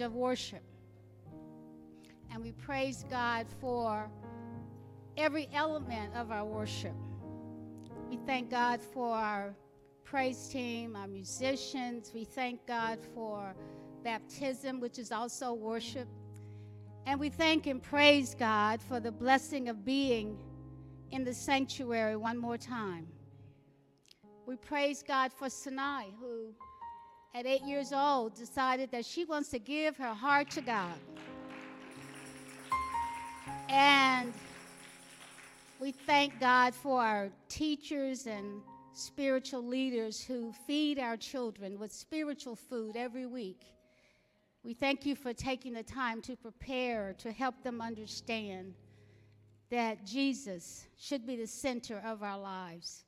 Of worship. And we praise God for every element of our worship. We thank God for our praise team, our musicians. We thank God for baptism, which is also worship. And we thank and praise God for the blessing of being in the sanctuary one more time. We praise God for Sinai, who at eight years old decided that she wants to give her heart to God. And we thank God for our teachers and spiritual leaders who feed our children with spiritual food every week. We thank you for taking the time to prepare to help them understand that Jesus should be the center of our lives.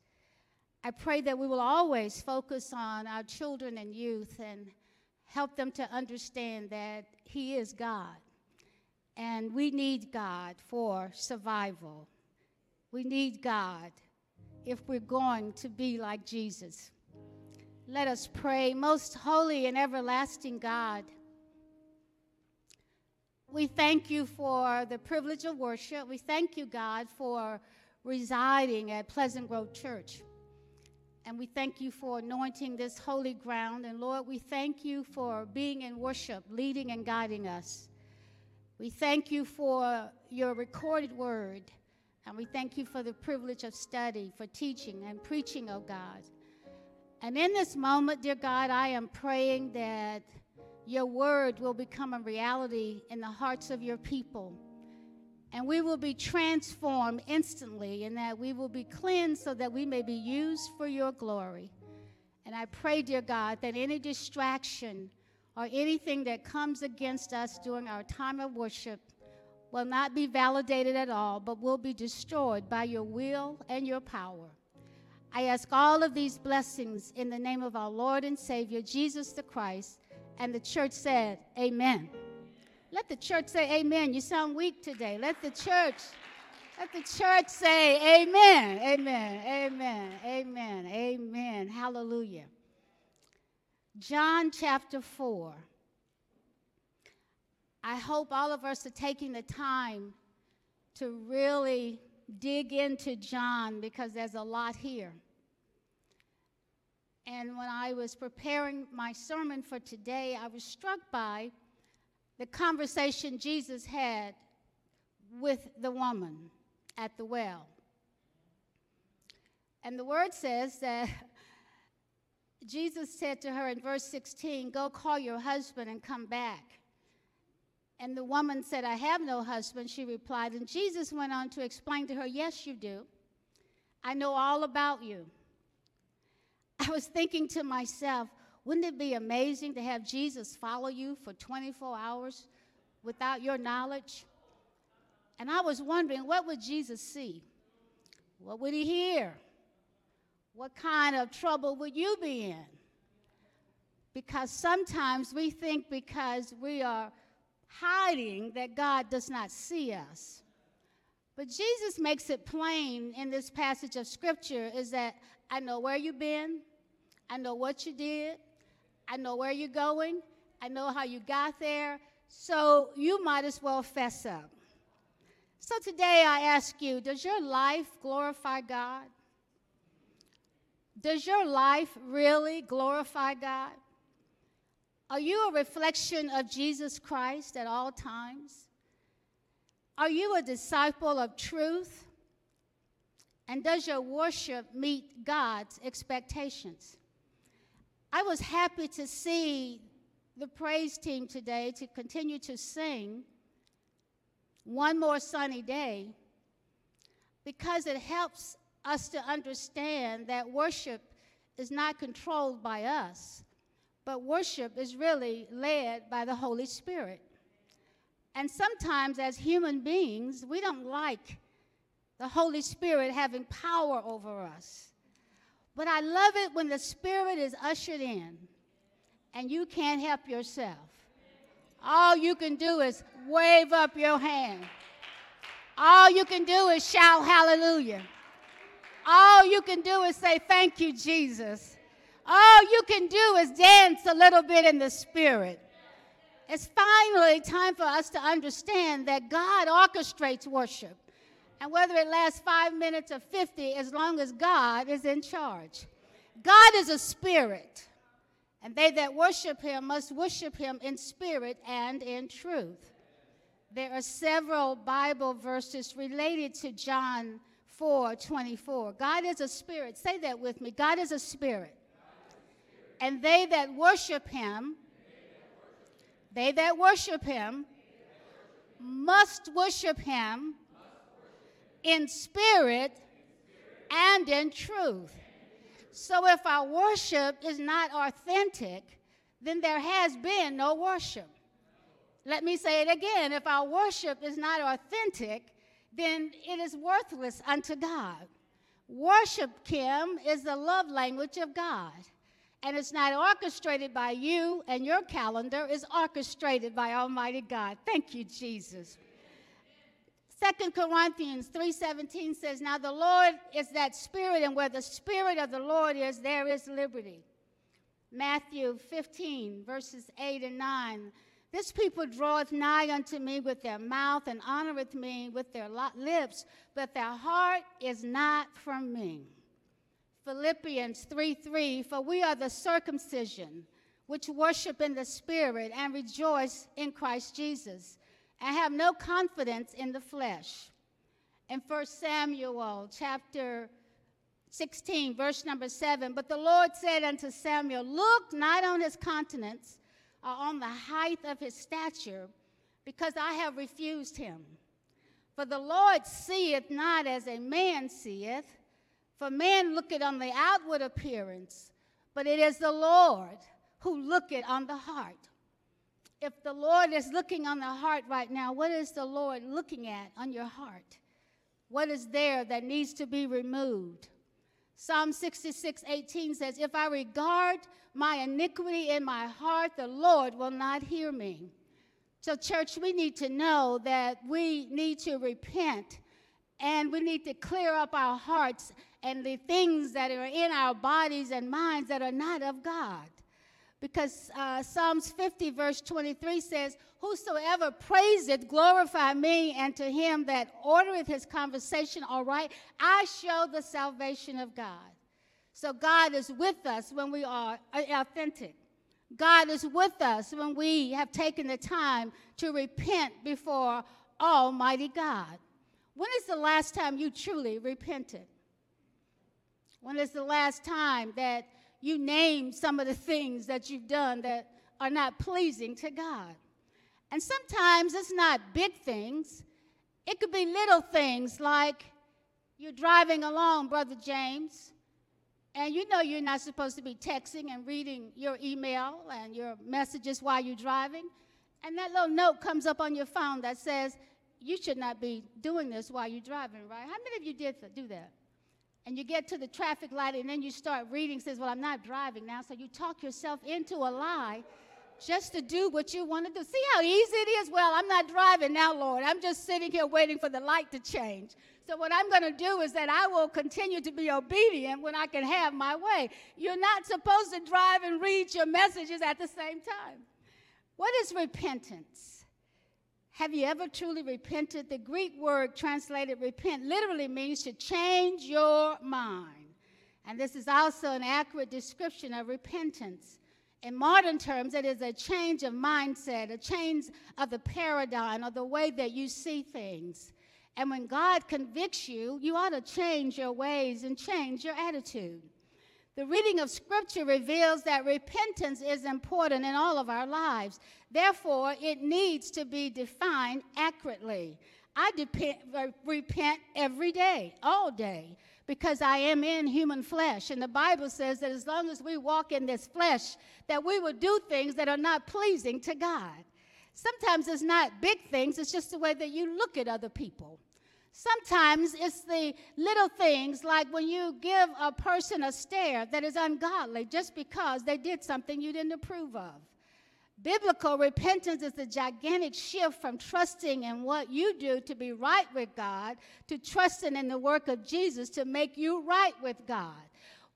I pray that we will always focus on our children and youth and help them to understand that He is God. And we need God for survival. We need God if we're going to be like Jesus. Let us pray. Most holy and everlasting God, we thank you for the privilege of worship. We thank you, God, for residing at Pleasant Grove Church. And we thank you for anointing this holy ground. And Lord, we thank you for being in worship, leading and guiding us. We thank you for your recorded word. And we thank you for the privilege of study, for teaching and preaching, oh God. And in this moment, dear God, I am praying that your word will become a reality in the hearts of your people. And we will be transformed instantly, and that we will be cleansed so that we may be used for your glory. And I pray, dear God, that any distraction or anything that comes against us during our time of worship will not be validated at all, but will be destroyed by your will and your power. I ask all of these blessings in the name of our Lord and Savior, Jesus the Christ. And the church said, Amen. Let the church say amen. You sound weak today. Let the church, let the church say amen. Amen. Amen. Amen. Amen. Hallelujah. John chapter 4. I hope all of us are taking the time to really dig into John because there's a lot here. And when I was preparing my sermon for today, I was struck by the conversation Jesus had with the woman at the well. And the word says that Jesus said to her in verse 16, Go call your husband and come back. And the woman said, I have no husband, she replied. And Jesus went on to explain to her, Yes, you do. I know all about you. I was thinking to myself, wouldn't it be amazing to have Jesus follow you for 24 hours without your knowledge? And I was wondering, what would Jesus see? What would he hear? What kind of trouble would you be in? Because sometimes we think because we are hiding that God does not see us. But Jesus makes it plain in this passage of scripture is that I know where you've been, I know what you did, I know where you're going, I know how you got there, so you might as well fess up. So today I ask you, does your life glorify God? Does your life really glorify God? Are you a reflection of Jesus Christ at all times? Are you a disciple of truth? And does your worship meet God's expectations? I was happy to see the praise team today to continue to sing One More Sunny Day because it helps us to understand that worship is not controlled by us, but worship is really led by the Holy Spirit. And sometimes, as human beings, we don't like the Holy Spirit having power over us. But I love it when the Spirit is ushered in and you can't help yourself. All you can do is wave up your hand. All you can do is shout hallelujah. All you can do is say, Thank you, Jesus. All you can do is dance a little bit in the spirit. It's finally time for us to understand that God orchestrates worship. And whether it lasts five minutes or 50, as long as God is in charge. God is a spirit, and they that worship him must worship him in spirit and in truth. There are several Bible verses related to John 4 24. God is a spirit. Say that with me. God is a spirit. And they that worship him, they that worship him, must worship him in spirit and in truth. So if our worship is not authentic, then there has been no worship. Let me say it again. If our worship is not authentic, then it is worthless unto God. Worship, Kim, is the love language of God. And it's not orchestrated by you and your calendar, it's orchestrated by Almighty God. Thank you, Jesus. Second Corinthians 3:17 says, "Now the Lord is that spirit, and where the spirit of the Lord is, there is liberty." Matthew 15, verses 8 and 9 this people draweth nigh unto me with their mouth and honoreth me with their lips, but their heart is not from me. Philippians 3 3 For we are the circumcision which worship in the Spirit and rejoice in Christ Jesus, and have no confidence in the flesh. In 1 Samuel chapter 16, verse number 7, But the Lord said unto Samuel, Look not on his countenance are on the height of his stature, because I have refused him. For the Lord seeth not as a man seeth, for man looketh on the outward appearance, but it is the Lord who looketh on the heart. If the Lord is looking on the heart right now, what is the Lord looking at on your heart? What is there that needs to be removed? Psalm 66, 18 says, If I regard my iniquity in my heart, the Lord will not hear me. So, church, we need to know that we need to repent and we need to clear up our hearts and the things that are in our bodies and minds that are not of God. Because uh, Psalms 50, verse 23 says, Whosoever praiseth, glorify me, and to him that ordereth his conversation aright, I show the salvation of God. So God is with us when we are authentic. God is with us when we have taken the time to repent before Almighty God. When is the last time you truly repented? When is the last time that you name some of the things that you've done that are not pleasing to God? And sometimes it's not big things, it could be little things like you're driving along, Brother James, and you know you're not supposed to be texting and reading your email and your messages while you're driving. And that little note comes up on your phone that says, You should not be doing this while you're driving, right? How many of you did do that? And you get to the traffic light and then you start reading, says, Well, I'm not driving now. So you talk yourself into a lie just to do what you want to do. See how easy it is? Well, I'm not driving now, Lord. I'm just sitting here waiting for the light to change. So, what I'm going to do is that I will continue to be obedient when I can have my way. You're not supposed to drive and read your messages at the same time. What is repentance? Have you ever truly repented? The Greek word translated repent literally means to change your mind. And this is also an accurate description of repentance. In modern terms, it is a change of mindset, a change of the paradigm or the way that you see things. And when God convicts you, you ought to change your ways and change your attitude. The reading of Scripture reveals that repentance is important in all of our lives. Therefore, it needs to be defined accurately. I depend, uh, repent every day, all day, because I am in human flesh. And the Bible says that as long as we walk in this flesh, that we will do things that are not pleasing to God. Sometimes it's not big things, it's just the way that you look at other people. Sometimes it's the little things like when you give a person a stare that is ungodly just because they did something you didn't approve of. Biblical repentance is a gigantic shift from trusting in what you do to be right with God to trusting in the work of Jesus to make you right with God.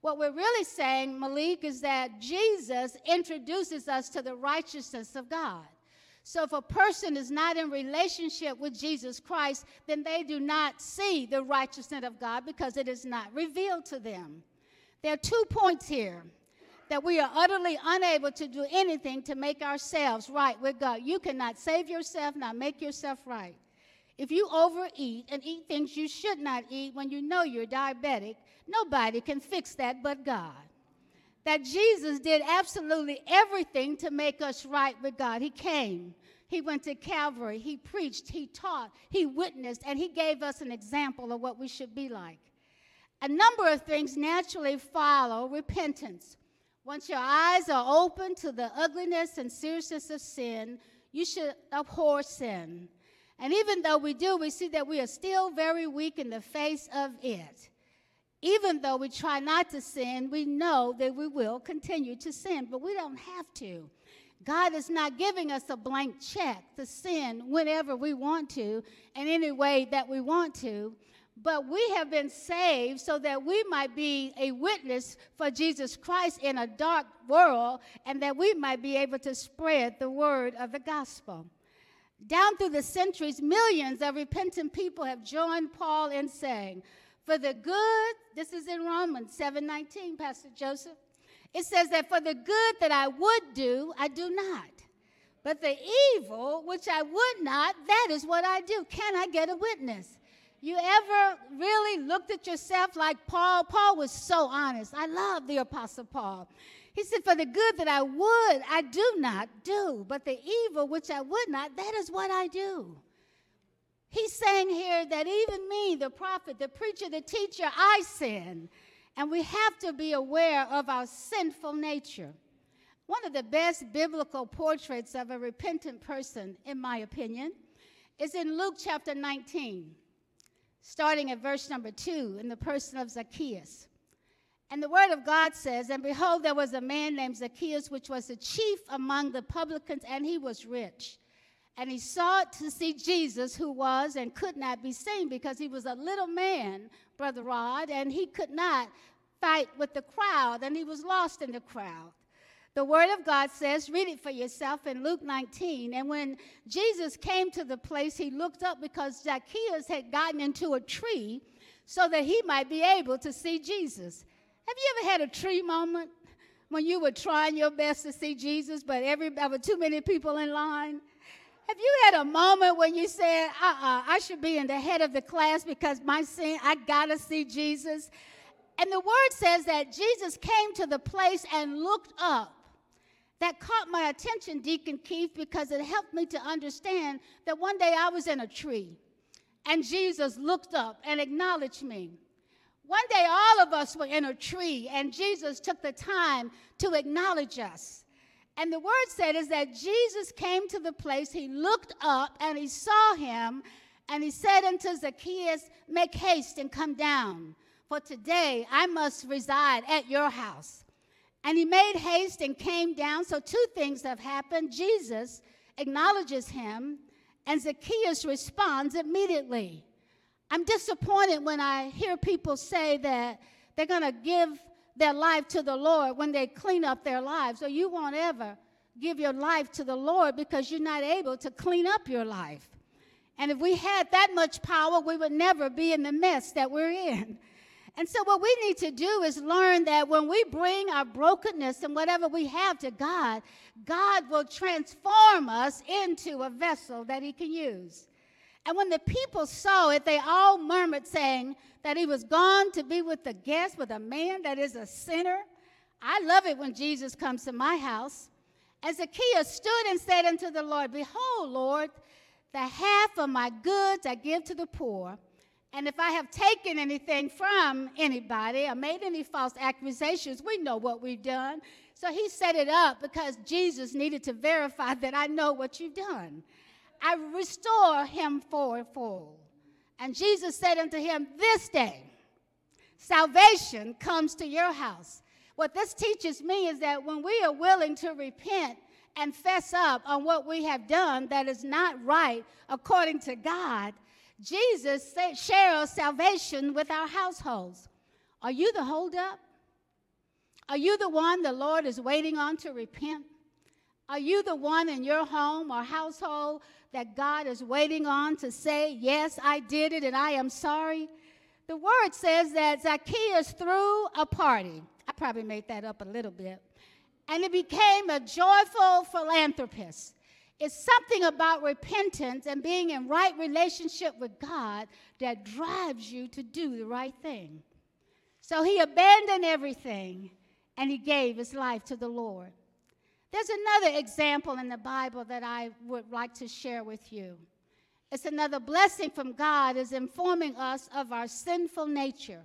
What we're really saying, Malik, is that Jesus introduces us to the righteousness of God. So if a person is not in relationship with Jesus Christ, then they do not see the righteousness of God because it is not revealed to them. There are two points here that we are utterly unable to do anything to make ourselves right with God. You cannot save yourself, not make yourself right. If you overeat and eat things you should not eat when you know you're diabetic, nobody can fix that but God. That Jesus did absolutely everything to make us right with God. He came, He went to Calvary, He preached, He taught, He witnessed, and He gave us an example of what we should be like. A number of things naturally follow repentance. Once your eyes are open to the ugliness and seriousness of sin, you should abhor sin. And even though we do, we see that we are still very weak in the face of it. Even though we try not to sin, we know that we will continue to sin, but we don't have to. God is not giving us a blank check to sin whenever we want to, in any way that we want to but we have been saved so that we might be a witness for Jesus Christ in a dark world and that we might be able to spread the word of the gospel. Down through the centuries, millions of repentant people have joined Paul in saying, For the good, this is in Romans 7:19, Pastor Joseph. It says that for the good that I would do, I do not. But the evil which I would not, that is what I do. Can I get a witness? You ever really looked at yourself like Paul? Paul was so honest. I love the Apostle Paul. He said, For the good that I would, I do not do, but the evil which I would not, that is what I do. He's saying here that even me, the prophet, the preacher, the teacher, I sin. And we have to be aware of our sinful nature. One of the best biblical portraits of a repentant person, in my opinion, is in Luke chapter 19 starting at verse number two, in the person of Zacchaeus. And the word of God says, And behold, there was a man named Zacchaeus, which was the chief among the publicans, and he was rich. And he sought to see Jesus, who was and could not be seen because he was a little man, Brother Rod, and he could not fight with the crowd, and he was lost in the crowd. The Word of God says, read it for yourself in Luke 19. And when Jesus came to the place, he looked up because Zacchaeus had gotten into a tree so that he might be able to see Jesus. Have you ever had a tree moment when you were trying your best to see Jesus, but every, there were too many people in line? Have you had a moment when you said, uh uh I should be in the head of the class because my sin, I gotta see Jesus? And the word says that Jesus came to the place and looked up. That caught my attention, Deacon Keith, because it helped me to understand that one day I was in a tree and Jesus looked up and acknowledged me. One day, all of us were in a tree, and Jesus took the time to acknowledge us. And the word said is that Jesus came to the place, he looked up and he saw him, and he said unto Zacchaeus, Make haste and come down, for today I must reside at your house. And he made haste and came down. So, two things have happened. Jesus acknowledges him, and Zacchaeus responds immediately. I'm disappointed when I hear people say that they're going to give their life to the Lord when they clean up their lives, or you won't ever give your life to the Lord because you're not able to clean up your life. And if we had that much power, we would never be in the mess that we're in. And so, what we need to do is learn that when we bring our brokenness and whatever we have to God, God will transform us into a vessel that He can use. And when the people saw it, they all murmured, saying that he was gone to be with the guest, with a man that is a sinner. I love it when Jesus comes to my house. And Zacchaeus stood and said unto the Lord, Behold, Lord, the half of my goods I give to the poor. And if I have taken anything from anybody or made any false accusations, we know what we've done. So he set it up because Jesus needed to verify that I know what you've done. I restore him fourfold. And Jesus said unto him, This day salvation comes to your house. What this teaches me is that when we are willing to repent and fess up on what we have done that is not right according to God, Jesus shares salvation with our households. Are you the holdup? Are you the one the Lord is waiting on to repent? Are you the one in your home or household that God is waiting on to say, Yes, I did it and I am sorry? The word says that Zacchaeus threw a party. I probably made that up a little bit. And he became a joyful philanthropist. It's something about repentance and being in right relationship with God that drives you to do the right thing. So he abandoned everything and he gave his life to the Lord. There's another example in the Bible that I would like to share with you. It's another blessing from God is informing us of our sinful nature.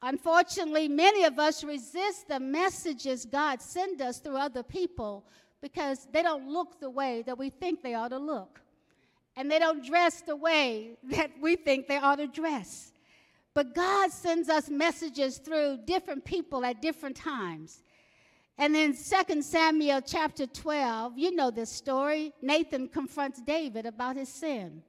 Unfortunately, many of us resist the messages God sends us through other people because they don't look the way that we think they ought to look. And they don't dress the way that we think they ought to dress. But God sends us messages through different people at different times. And then 2 Samuel chapter 12, you know this story. Nathan confronts David about his sin.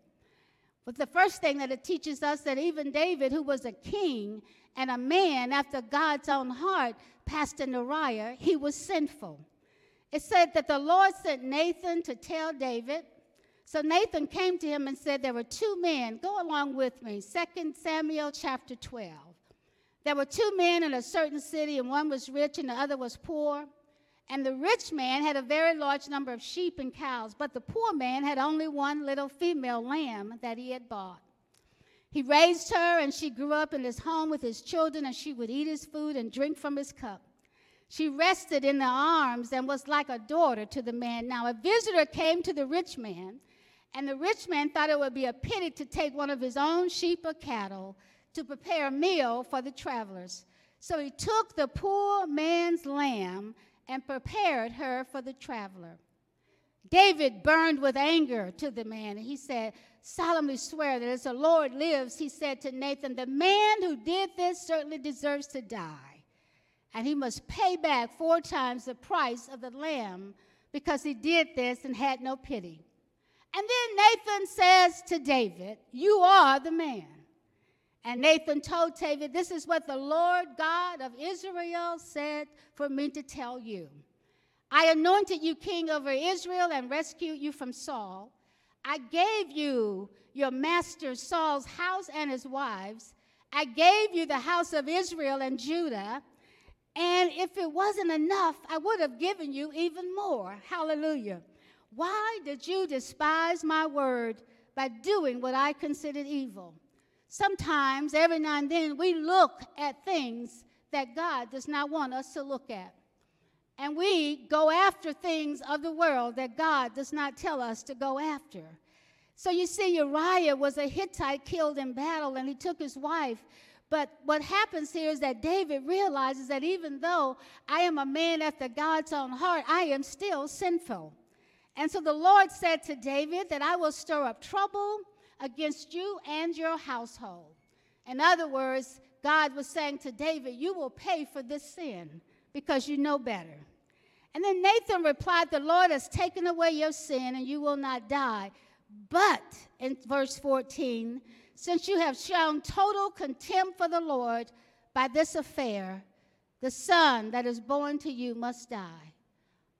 But the first thing that it teaches us that even David, who was a king and a man after God's own heart, Pastor Nariah, he was sinful. It said that the Lord sent Nathan to tell David. So Nathan came to him and said, There were two men. Go along with me. 2 Samuel chapter 12. There were two men in a certain city, and one was rich and the other was poor. And the rich man had a very large number of sheep and cows, but the poor man had only one little female lamb that he had bought. He raised her, and she grew up in his home with his children, and she would eat his food and drink from his cup. She rested in the arms and was like a daughter to the man. Now, a visitor came to the rich man, and the rich man thought it would be a pity to take one of his own sheep or cattle to prepare a meal for the travelers. So he took the poor man's lamb and prepared her for the traveler. David burned with anger to the man, and he said, solemnly swear that as the Lord lives, he said to Nathan, the man who did this certainly deserves to die, and he must pay back four times the price of the lamb because he did this and had no pity. And then Nathan says to David, You are the man. And Nathan told David, This is what the Lord God of Israel said for me to tell you. I anointed you king over Israel and rescued you from Saul. I gave you your master Saul's house and his wives. I gave you the house of Israel and Judah. And if it wasn't enough, I would have given you even more. Hallelujah. Why did you despise my word by doing what I considered evil? Sometimes, every now and then, we look at things that God does not want us to look at. And we go after things of the world that God does not tell us to go after. So you see, Uriah was a Hittite killed in battle, and he took his wife. But what happens here is that David realizes that even though I am a man after God's own heart, I am still sinful. And so the Lord said to David that I will stir up trouble against you and your household. In other words, God was saying to David, You will pay for this sin because you know better. And then Nathan replied, The Lord has taken away your sin and you will not die. But, in verse 14, since you have shown total contempt for the Lord by this affair, the son that is born to you must die.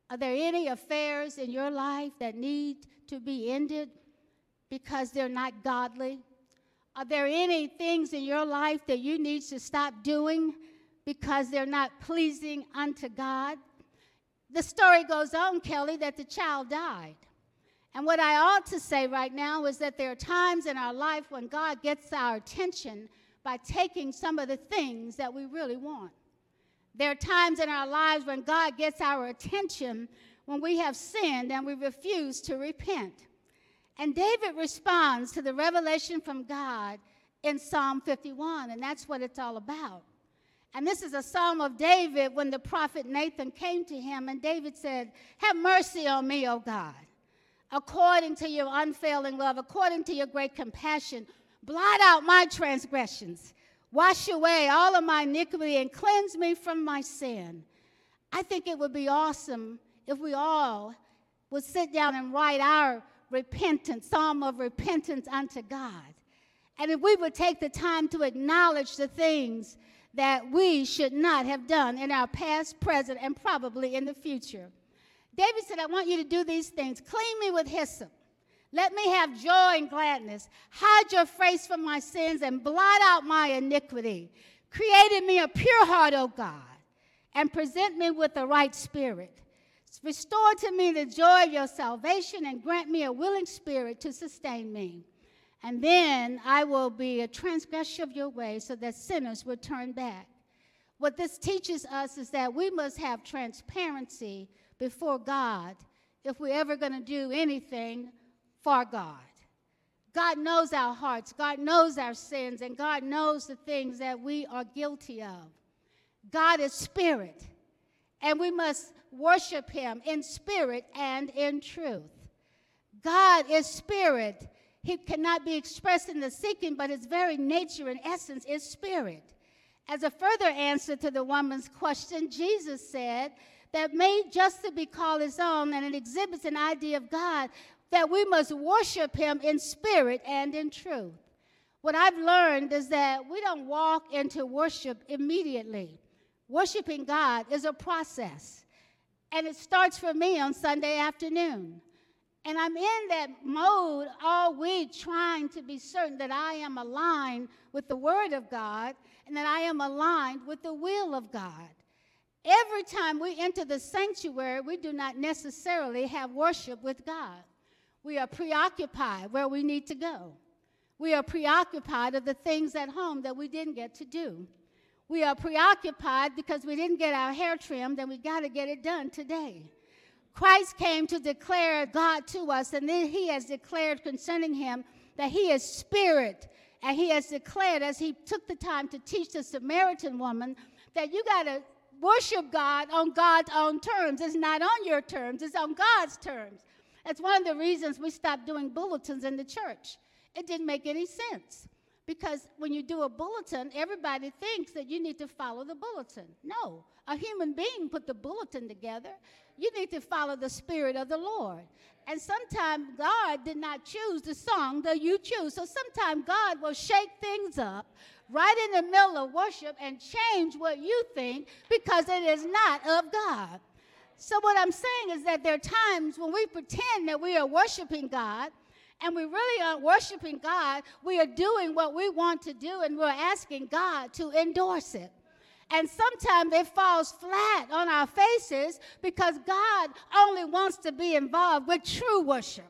Are there any affairs in your life that need to be ended because they're not godly? Are there any things in your life that you need to stop doing because they're not pleasing unto God? The story goes on, Kelly, that the child died. And what I ought to say right now is that there are times in our life when God gets our attention by taking some of the things that we really want. There are times in our lives when God gets our attention when we have sinned and we refuse to repent. And David responds to the revelation from God in Psalm 51, and that's what it's all about. And this is a psalm of David when the prophet Nathan came to him, and David said, Have mercy on me, O God according to your unfailing love, according to your great compassion. Blot out my transgressions, wash away all of my iniquity, and cleanse me from my sin. I think it would be awesome if we all would sit down and write our repentance, psalm of repentance unto God. And if we would take the time to acknowledge the things that we should not have done in our past, present, and probably in the future. David said, I want you to do these things. Clean me with hyssop. Let me have joy and gladness. Hide your face from my sins and blot out my iniquity. Create in me a pure heart, O God, and present me with the right spirit. Restore to me the joy of your salvation and grant me a willing spirit to sustain me. And then I will be a transgressor of your ways so that sinners will turn back. What this teaches us is that we must have transparency before God if we're ever going to do anything for God. God knows our hearts, God knows our sins, and God knows the things that we are guilty of. God is spirit, and we must worship him in spirit and in truth. God is spirit. He cannot be expressed in the seeking, but his very nature and essence is spirit. As a further answer to the woman's question, Jesus said that made just to be called his own, and it exhibits an idea of God that we must worship him in spirit and in truth. What I've learned is that we don't walk into worship immediately. Worshiping God is a process, and it starts for me on Sunday afternoon. And I'm in that mode all week trying to be certain that I am aligned with the Word of God and that I am aligned with the will of God. Every time we enter the sanctuary, we do not necessarily have worship with God. We are preoccupied where we need to go. We are preoccupied of the things at home that we didn't get to do. We are preoccupied because we didn't get our hair trimmed and we got to get it done today. Christ came to declare God to us, and then he has declared concerning him that he is spirit. And he has declared, as he took the time to teach the Samaritan woman, that you got to worship God on God's own terms. It's not on your terms, it's on God's terms. That's one of the reasons we stopped doing bulletins in the church. It didn't make any sense. Because when you do a bulletin, everybody thinks that you need to follow the bulletin. No, a human being put the bulletin together. You need to follow the Spirit of the Lord. And sometimes God did not choose the song that you choose. So sometimes God will shake things up right in the middle of worship and change what you think because it is not of God. So, what I'm saying is that there are times when we pretend that we are worshiping God and we really aren't worshiping God. We are doing what we want to do and we're asking God to endorse it. And sometimes it falls flat on our faces because God only wants to be involved with true worship.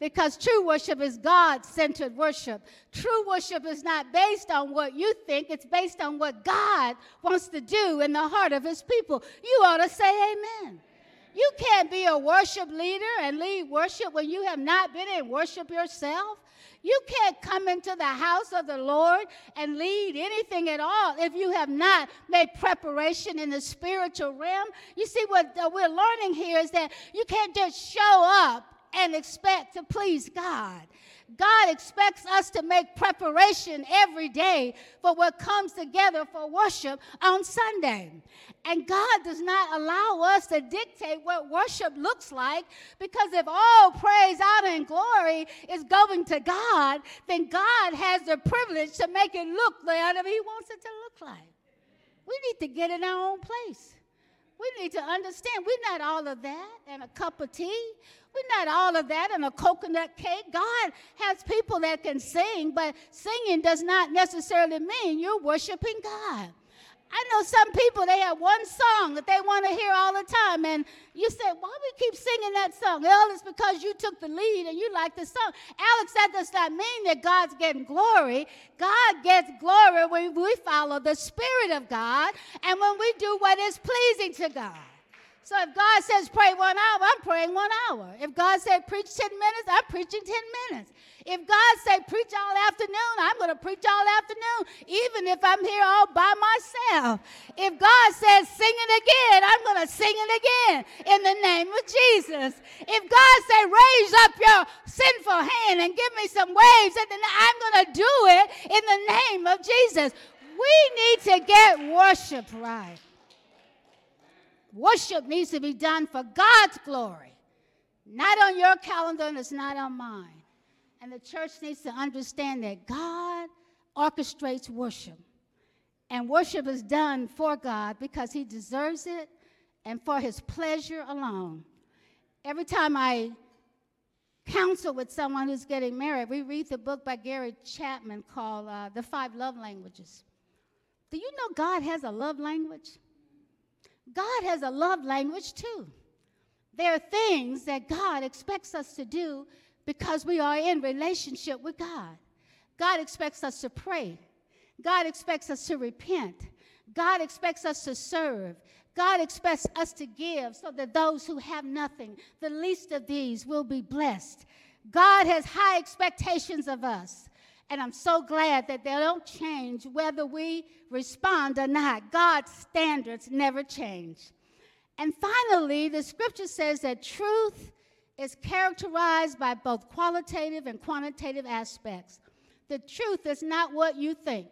Because true worship is God centered worship. True worship is not based on what you think, it's based on what God wants to do in the heart of his people. You ought to say amen. You can't be a worship leader and lead worship when you have not been in worship yourself. You can't come into the house of the Lord and lead anything at all if you have not made preparation in the spiritual realm. You see, what uh, we're learning here is that you can't just show up and expect to please God. God expects us to make preparation every day for what comes together for worship on Sunday. And God does not allow us to dictate what worship looks like because if all praise, honor, and glory is going to God, then God has the privilege to make it look whatever He wants it to look like. We need to get in our own place. We need to understand we're not all of that and a cup of tea. We're not all of that and a coconut cake. God has people that can sing, but singing does not necessarily mean you're worshiping God. I know some people, they have one song that they want to hear all the time. And you say, why we keep singing that song? Well, it's because you took the lead and you like the song. Alex, that does not mean that God's getting glory. God gets glory when we follow the Spirit of God and when we do what is pleasing to God. So if God says pray one hour, I'm praying one hour. If God said preach 10 minutes, I'm preaching 10 minutes. If God said preach all afternoon, I'm going to preach all afternoon, even if I'm here all by myself. If God says sing it again, I'm going to sing it again in the name of Jesus. If God said raise up your sinful hand and give me some waves, then I'm going to do it in the name of Jesus. We need to get worship right. Worship needs to be done for God's glory, not on your calendar and it's not on mine. And the church needs to understand that God orchestrates worship. And worship is done for God because He deserves it and for His pleasure alone. Every time I counsel with someone who's getting married, we read the book by Gary Chapman called uh, The Five Love Languages. Do you know God has a love language? God has a love language too. There are things that God expects us to do because we are in relationship with God. God expects us to pray. God expects us to repent. God expects us to serve. God expects us to give so that those who have nothing, the least of these, will be blessed. God has high expectations of us. And I'm so glad that they don't change whether we respond or not. God's standards never change. And finally, the scripture says that truth is characterized by both qualitative and quantitative aspects. The truth is not what you think,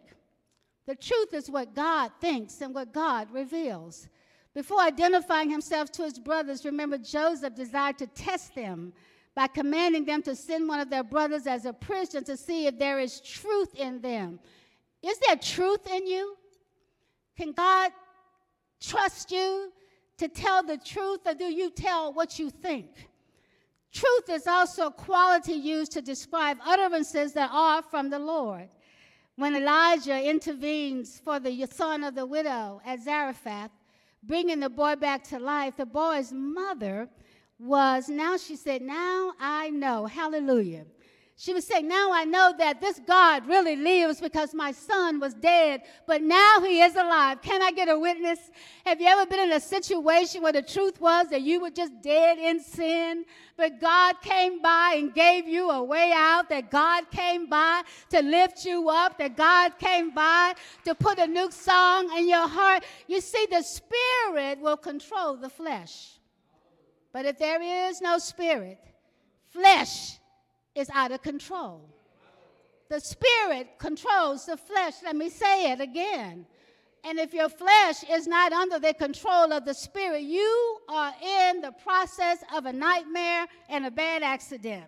the truth is what God thinks and what God reveals. Before identifying himself to his brothers, remember Joseph desired to test them by commanding them to send one of their brothers as a prisoner to see if there is truth in them. Is there truth in you? Can God trust you to tell the truth, or do you tell what you think? Truth is also a quality used to describe utterances that are from the Lord. When Elijah intervenes for the son of the widow at Zarephath, bringing the boy back to life, the boy's mother was now she said, Now I know. Hallelujah. She was saying, Now I know that this God really lives because my son was dead, but now he is alive. Can I get a witness? Have you ever been in a situation where the truth was that you were just dead in sin, but God came by and gave you a way out, that God came by to lift you up, that God came by to put a new song in your heart? You see, the Spirit will control the flesh. But if there is no spirit, flesh is out of control. The spirit controls the flesh. Let me say it again. And if your flesh is not under the control of the spirit, you are in the process of a nightmare and a bad accident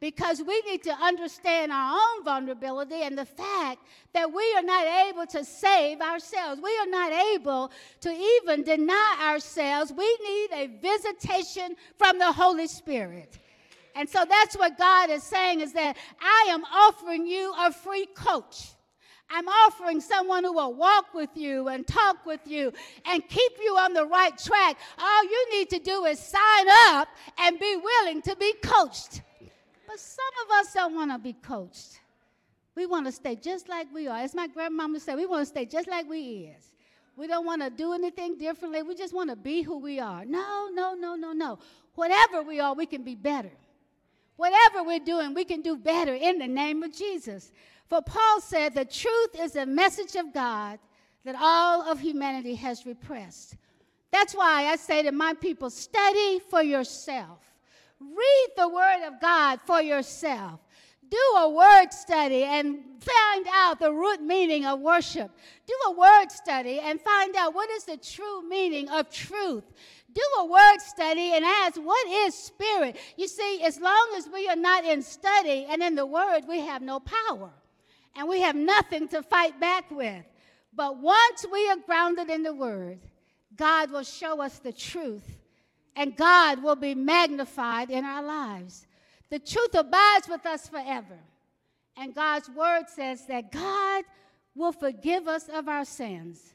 because we need to understand our own vulnerability and the fact that we are not able to save ourselves. We are not able to even deny ourselves. We need a visitation from the Holy Spirit. And so that's what God is saying is that I am offering you a free coach. I'm offering someone who will walk with you and talk with you and keep you on the right track. All you need to do is sign up and be willing to be coached. But some of us don't want to be coached. We want to stay just like we are. As my grandmama said, we want to stay just like we is. We don't want to do anything differently. We just want to be who we are. No, no, no, no, no. Whatever we are, we can be better. Whatever we're doing, we can do better in the name of Jesus. For Paul said, the truth is a message of God that all of humanity has repressed. That's why I say to my people, study for yourself. Read the Word of God for yourself. Do a word study and find out the root meaning of worship. Do a word study and find out what is the true meaning of truth. Do a word study and ask, what is spirit? You see, as long as we are not in study and in the word, we have no power and we have nothing to fight back with. But once we are grounded in the word, God will show us the truth and God will be magnified in our lives. The truth abides with us forever. And God's word says that God will forgive us of our sins.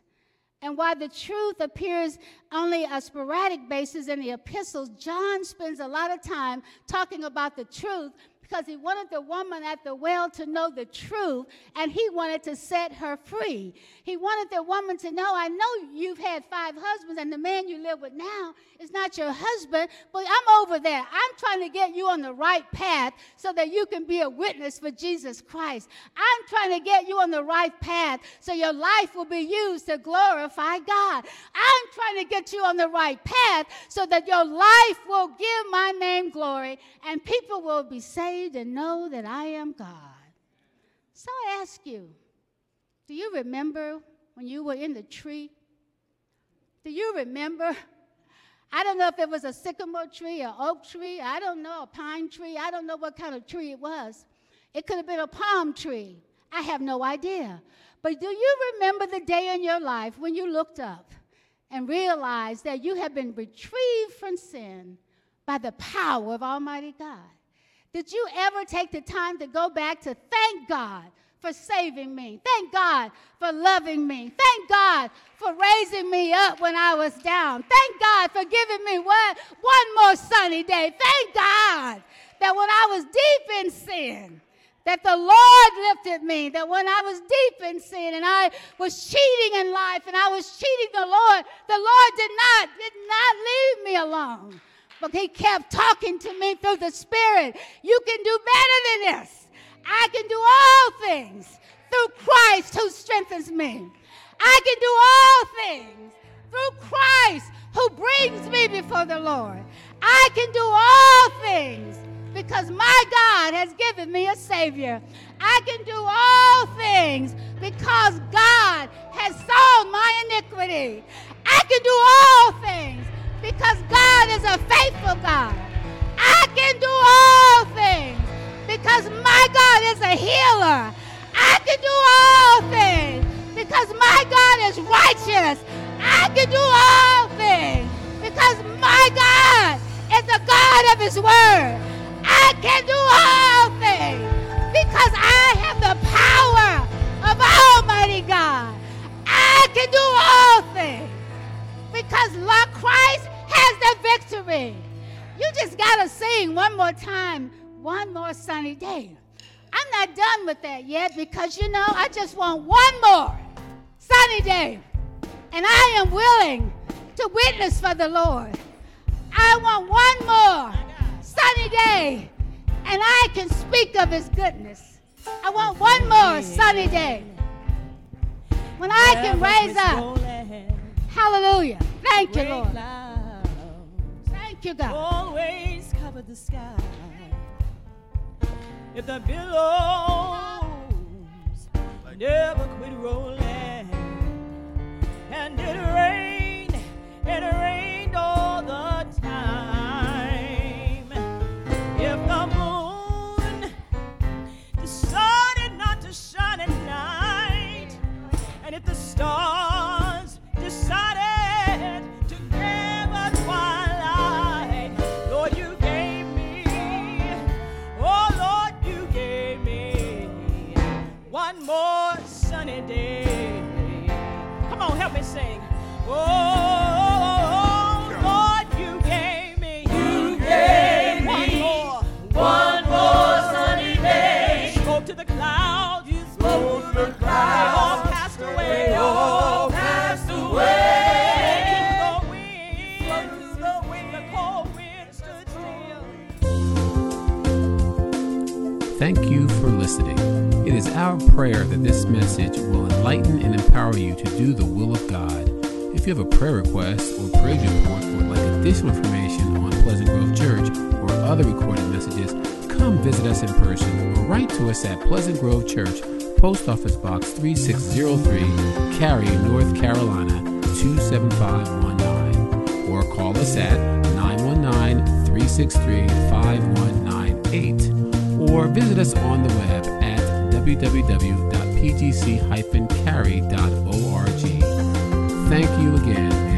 And while the truth appears only a sporadic basis in the epistles, John spends a lot of time talking about the truth because he wanted the woman at the well to know the truth and he wanted to set her free. He wanted the woman to know, I know you've had five husbands and the man you live with now is not your husband, but I'm over there. I'm trying to get you on the right path so that you can be a witness for Jesus Christ. I'm trying to get you on the right path so your life will be used to glorify God. I'm trying to get you on the right path so that your life will give my name glory and people will be saved saved and know that I am God. So I ask you, do you remember when you were in the tree? Do you remember? I don't know if it was a sycamore tree, an oak tree, I don't know, a pine tree. I don't know what kind of tree it was. It could have been a palm tree. I have no idea. But do you remember the day in your life when you looked up and realized that you have been retrieved from sin by the power of Almighty God? Did you ever take the time to go back to thank God for saving me? Thank God for loving me. Thank God for raising me up when I was down. Thank God for giving me one, one more sunny day. Thank God that when I was deep in sin, that the Lord lifted me, that when I was deep in sin and I was cheating in life and I was cheating the Lord, the Lord did not, did not leave me alone. But he kept talking to me through the Spirit. You can do better than this. I can do all things through Christ who strengthens me. I can do all things through Christ who brings me before the Lord. I can do all things because my God has given me a Savior. I can do all things because God has sown my iniquity. I can do all things because God is a faithful God. I can do all things because my God is a healer. I can do all things because my God is righteous. I can do all things because my God is the God of his word. I can do all things because I have the power of Almighty God. I can do all things because like Christ has the victory. You just got to sing one more time, one more sunny day. I'm not done with that yet because you know, I just want one more sunny day. And I am willing to witness for the Lord. I want one more sunny day and I can speak of his goodness. I want one more sunny day when I can raise up. Hallelujah. Thank you, Lord. Thank you, God. Always cover the sky. If the billows never quit rolling, and it rained, it rained all a prayer request or praise report or like additional information on Pleasant Grove Church or other recorded messages, come visit us in person or write to us at Pleasant Grove Church, Post Office Box 3603, Cary, North Carolina 27519, or call us at 919 363 5198 or visit us on the web at www.pgc-cary.org. Thank you again